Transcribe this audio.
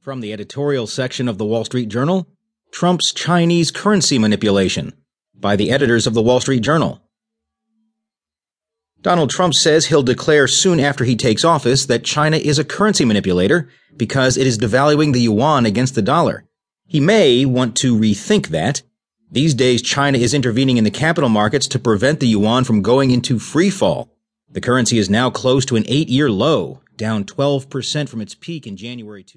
From the editorial section of the Wall Street Journal Trump's Chinese Currency Manipulation by the editors of the Wall Street Journal. Donald Trump says he'll declare soon after he takes office that China is a currency manipulator because it is devaluing the yuan against the dollar. He may want to rethink that. These days, China is intervening in the capital markets to prevent the yuan from going into free fall. The currency is now close to an eight year low, down 12% from its peak in January